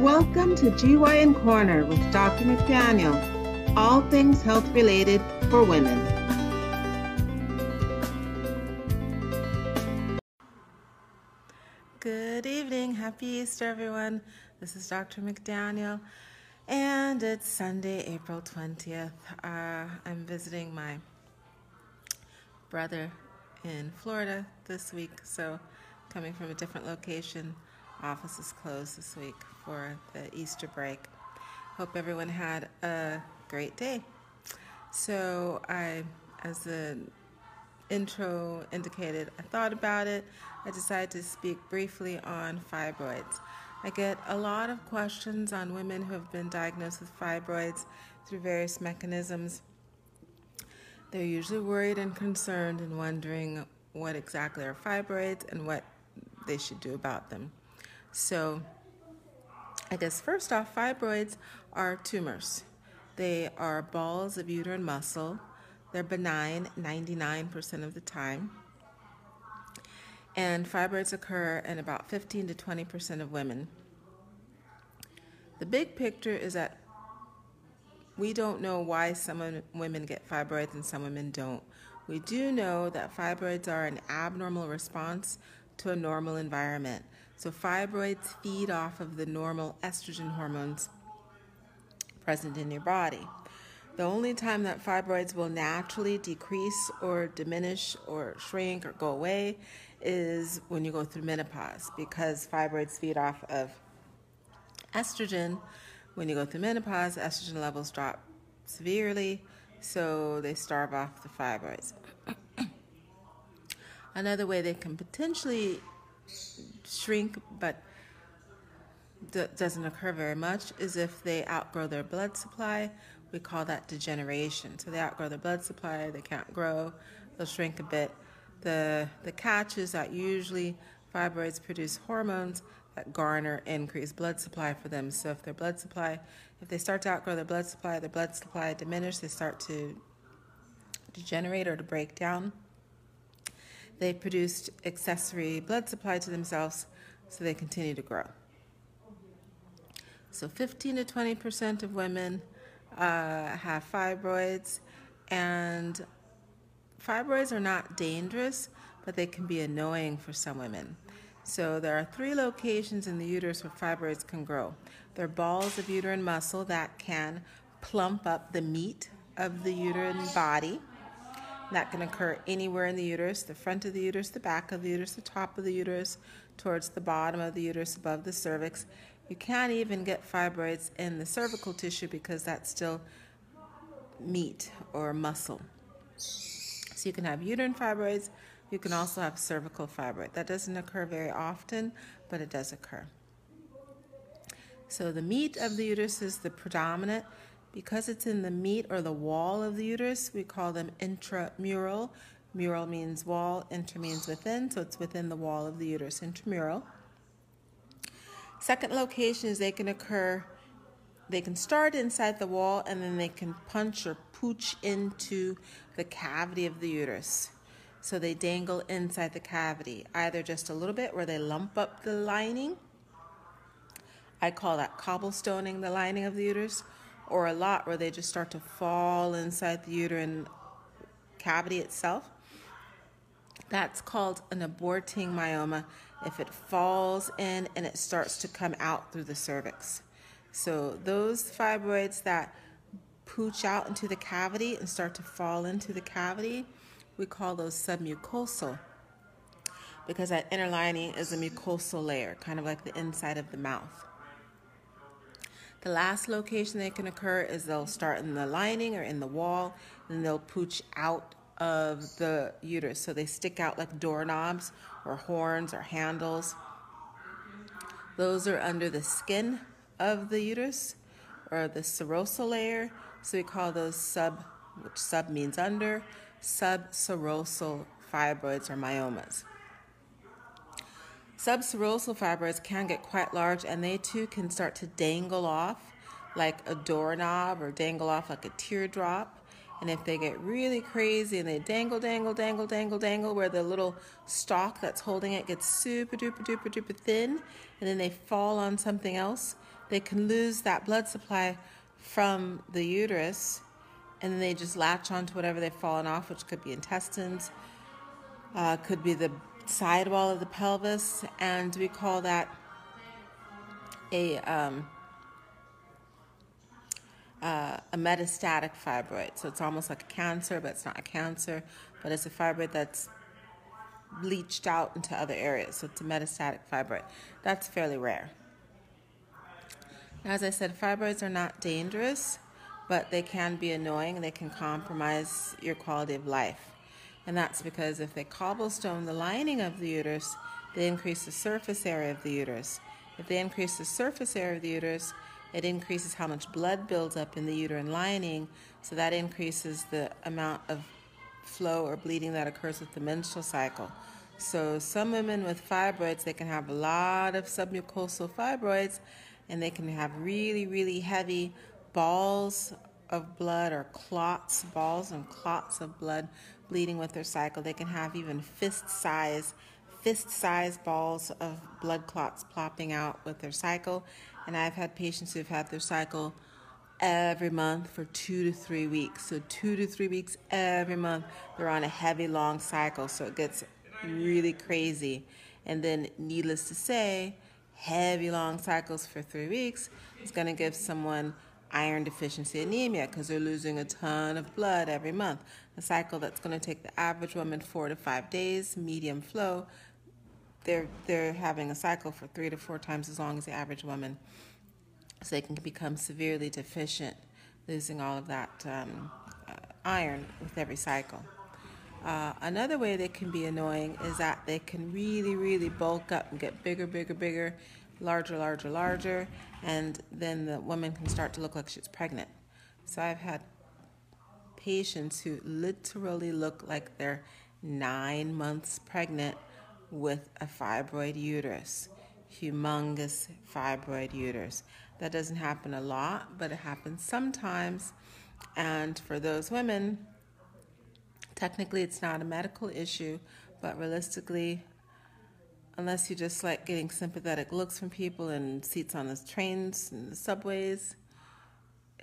Welcome to GYN Corner with Dr. McDaniel, all things health related for women. Good evening. Happy Easter, everyone. This is Dr. McDaniel, and it's Sunday, April 20th. Uh, I'm visiting my brother in Florida this week, so coming from a different location. Office is closed this week for the Easter break. Hope everyone had a great day. So, I, as the intro indicated, I thought about it. I decided to speak briefly on fibroids. I get a lot of questions on women who have been diagnosed with fibroids through various mechanisms. They're usually worried and concerned and wondering what exactly are fibroids and what they should do about them. So, I guess first off, fibroids are tumors. They are balls of uterine muscle. They're benign 99% of the time. And fibroids occur in about 15 to 20% of women. The big picture is that we don't know why some women get fibroids and some women don't. We do know that fibroids are an abnormal response to a normal environment. So, fibroids feed off of the normal estrogen hormones present in your body. The only time that fibroids will naturally decrease or diminish or shrink or go away is when you go through menopause because fibroids feed off of estrogen. When you go through menopause, estrogen levels drop severely, so they starve off the fibroids. Another way they can potentially shrink but doesn't occur very much is if they outgrow their blood supply. We call that degeneration. So they outgrow their blood supply, they can't grow, they'll shrink a bit. The, the catch is that usually fibroids produce hormones that garner increased blood supply for them. So if their blood supply, if they start to outgrow their blood supply, their blood supply diminish, they start to degenerate or to break down they produced accessory blood supply to themselves, so they continue to grow. So 15 to 20 percent of women uh, have fibroids, and fibroids are not dangerous, but they can be annoying for some women. So there are three locations in the uterus where fibroids can grow. They're balls of uterine muscle that can plump up the meat of the uterine body. That can occur anywhere in the uterus the front of the uterus, the back of the uterus, the top of the uterus, towards the bottom of the uterus, above the cervix. You can't even get fibroids in the cervical tissue because that's still meat or muscle. So you can have uterine fibroids, you can also have cervical fibroid. That doesn't occur very often, but it does occur. So the meat of the uterus is the predominant because it's in the meat or the wall of the uterus, we call them intramural. Mural means wall, intra means within, so it's within the wall of the uterus, intramural. Second location is they can occur, they can start inside the wall and then they can punch or pooch into the cavity of the uterus. So they dangle inside the cavity, either just a little bit where they lump up the lining. I call that cobblestoning the lining of the uterus, or a lot where they just start to fall inside the uterine cavity itself. That's called an aborting myoma if it falls in and it starts to come out through the cervix. So, those fibroids that pooch out into the cavity and start to fall into the cavity, we call those submucosal because that inner lining is a mucosal layer, kind of like the inside of the mouth. The last location they can occur is they'll start in the lining or in the wall, and they'll pooch out of the uterus. So they stick out like doorknobs or horns or handles. Those are under the skin of the uterus or the serosal layer. So we call those sub, which sub means under, subserosal fibroids or myomas. Subserosal fibroids can get quite large and they too can start to dangle off like a doorknob or dangle off like a teardrop. And if they get really crazy and they dangle, dangle, dangle, dangle, dangle, where the little stalk that's holding it gets super duper duper duper thin, and then they fall on something else, they can lose that blood supply from the uterus and then they just latch onto whatever they've fallen off, which could be intestines, uh, could be the side wall of the pelvis, and we call that a um, uh, a metastatic fibroid. So it's almost like a cancer, but it's not a cancer, but it's a fibroid that's bleached out into other areas. So it's a metastatic fibroid. That's fairly rare. As I said, fibroids are not dangerous, but they can be annoying. They can compromise your quality of life. And that's because if they cobblestone the lining of the uterus, they increase the surface area of the uterus. If they increase the surface area of the uterus, it increases how much blood builds up in the uterine lining, so that increases the amount of flow or bleeding that occurs with the menstrual cycle. So some women with fibroids, they can have a lot of submucosal fibroids, and they can have really, really heavy balls of blood or clots, balls and clots of blood bleeding with their cycle. They can have even fist size, fist size balls of blood clots plopping out with their cycle. And I've had patients who've had their cycle every month for two to three weeks. So, two to three weeks every month, they're on a heavy, long cycle. So, it gets really crazy. And then, needless to say, heavy, long cycles for three weeks is going to give someone iron deficiency anemia because they're losing a ton of blood every month. A cycle that's going to take the average woman four to five days, medium flow. They're, they're having a cycle for three to four times as long as the average woman. So they can become severely deficient, losing all of that um, uh, iron with every cycle. Uh, another way they can be annoying is that they can really, really bulk up and get bigger, bigger, bigger larger, larger, larger, and then the woman can start to look like she's pregnant. So I've had patients who literally look like they're nine months pregnant with a fibroid uterus, humongous fibroid uterus. That doesn't happen a lot, but it happens sometimes. And for those women, technically it's not a medical issue, but realistically, unless you just like getting sympathetic looks from people and seats on the trains and the subways.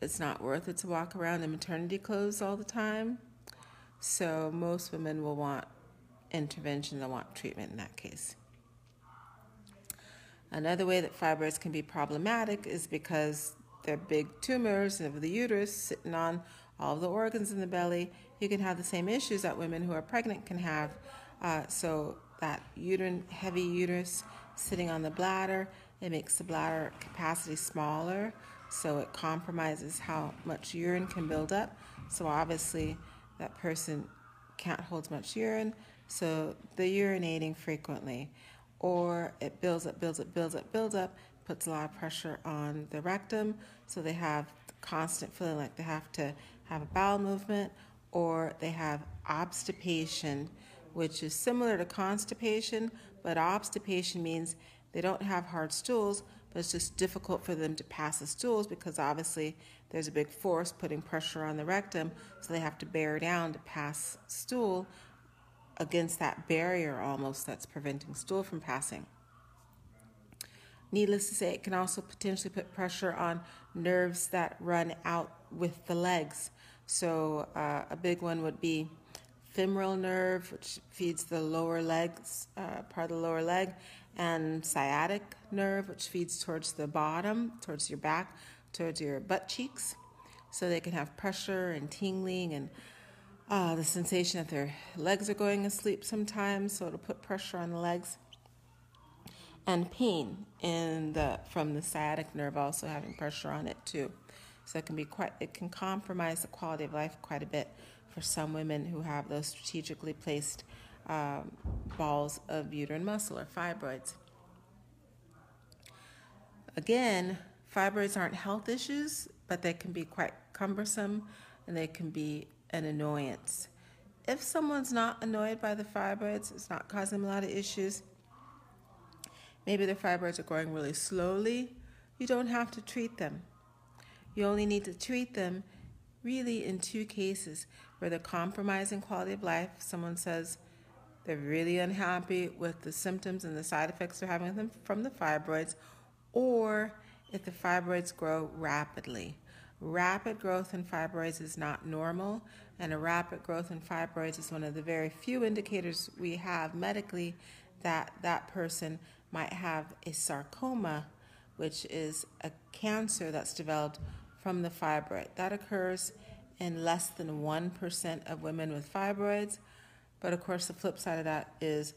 It's not worth it to walk around in maternity clothes all the time. So most women will want intervention, they'll want treatment in that case. Another way that fibroids can be problematic is because they're big tumors of the uterus sitting on all of the organs in the belly. You can have the same issues that women who are pregnant can have. Uh, so that uterine, heavy uterus sitting on the bladder. It makes the bladder capacity smaller, so it compromises how much urine can build up. So obviously, that person can't hold much urine, so they're urinating frequently. Or it builds up, builds up, builds up, builds up, puts a lot of pressure on the rectum, so they have constant feeling like they have to have a bowel movement, or they have obstipation which is similar to constipation, but obstipation means they don't have hard stools, but it's just difficult for them to pass the stools because obviously there's a big force putting pressure on the rectum, so they have to bear down to pass stool against that barrier almost that's preventing stool from passing. Needless to say, it can also potentially put pressure on nerves that run out with the legs. So, uh, a big one would be femoral nerve, which feeds the lower legs, uh, part of the lower leg, and sciatic nerve, which feeds towards the bottom, towards your back, towards your butt cheeks. So they can have pressure and tingling and uh, the sensation that their legs are going asleep sometimes. So it'll put pressure on the legs. And pain in the from the sciatic nerve also having pressure on it too. So it can be quite it can compromise the quality of life quite a bit for some women who have those strategically placed um, balls of uterine muscle or fibroids. Again, fibroids aren't health issues, but they can be quite cumbersome and they can be an annoyance. If someone's not annoyed by the fibroids, it's not causing them a lot of issues, maybe the fibroids are growing really slowly, you don't have to treat them. You only need to treat them really in two cases where they're compromising quality of life. Someone says they're really unhappy with the symptoms and the side effects they're having from the fibroids, or if the fibroids grow rapidly. Rapid growth in fibroids is not normal, and a rapid growth in fibroids is one of the very few indicators we have medically that that person might have a sarcoma, which is a cancer that's developed from the fibroid. That occurs in less than 1% of women with fibroids, but of course, the flip side of that is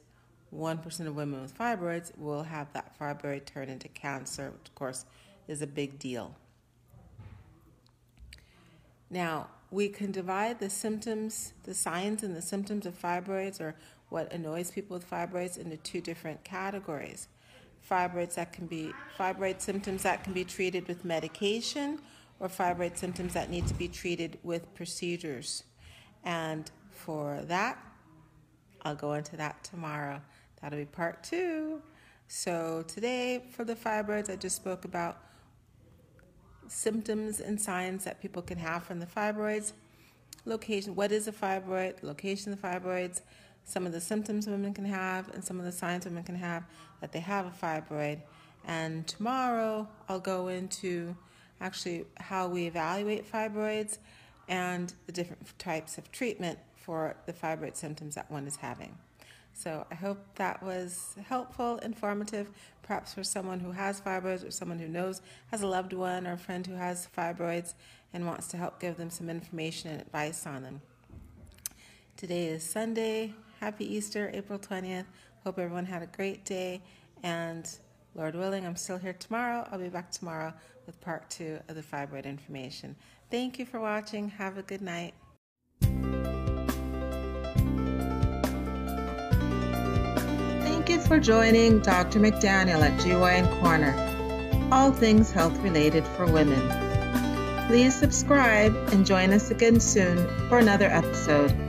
1% of women with fibroids will have that fibroid turn into cancer, which of course is a big deal. Now, we can divide the symptoms, the signs and the symptoms of fibroids or what annoys people with fibroids into two different categories. Fibroids that can be fibroid symptoms that can be treated with medication or fibroid symptoms that need to be treated with procedures. And for that, I'll go into that tomorrow. That'll be part two. So today for the fibroids, I just spoke about symptoms and signs that people can have from the fibroids. Location, what is a fibroid? Location of the fibroids, some of the symptoms women can have, and some of the signs women can have that they have a fibroid. And tomorrow I'll go into actually how we evaluate fibroids and the different types of treatment for the fibroid symptoms that one is having. So I hope that was helpful, informative, perhaps for someone who has fibroids or someone who knows, has a loved one or a friend who has fibroids and wants to help give them some information and advice on them. Today is Sunday. Happy Easter, April 20th. Hope everyone had a great day. And Lord willing, I'm still here tomorrow. I'll be back tomorrow with part two of the fibroid information. Thank you for watching. Have a good night. Thank you for joining Dr. McDaniel at GYN Corner, all things health related for women. Please subscribe and join us again soon for another episode.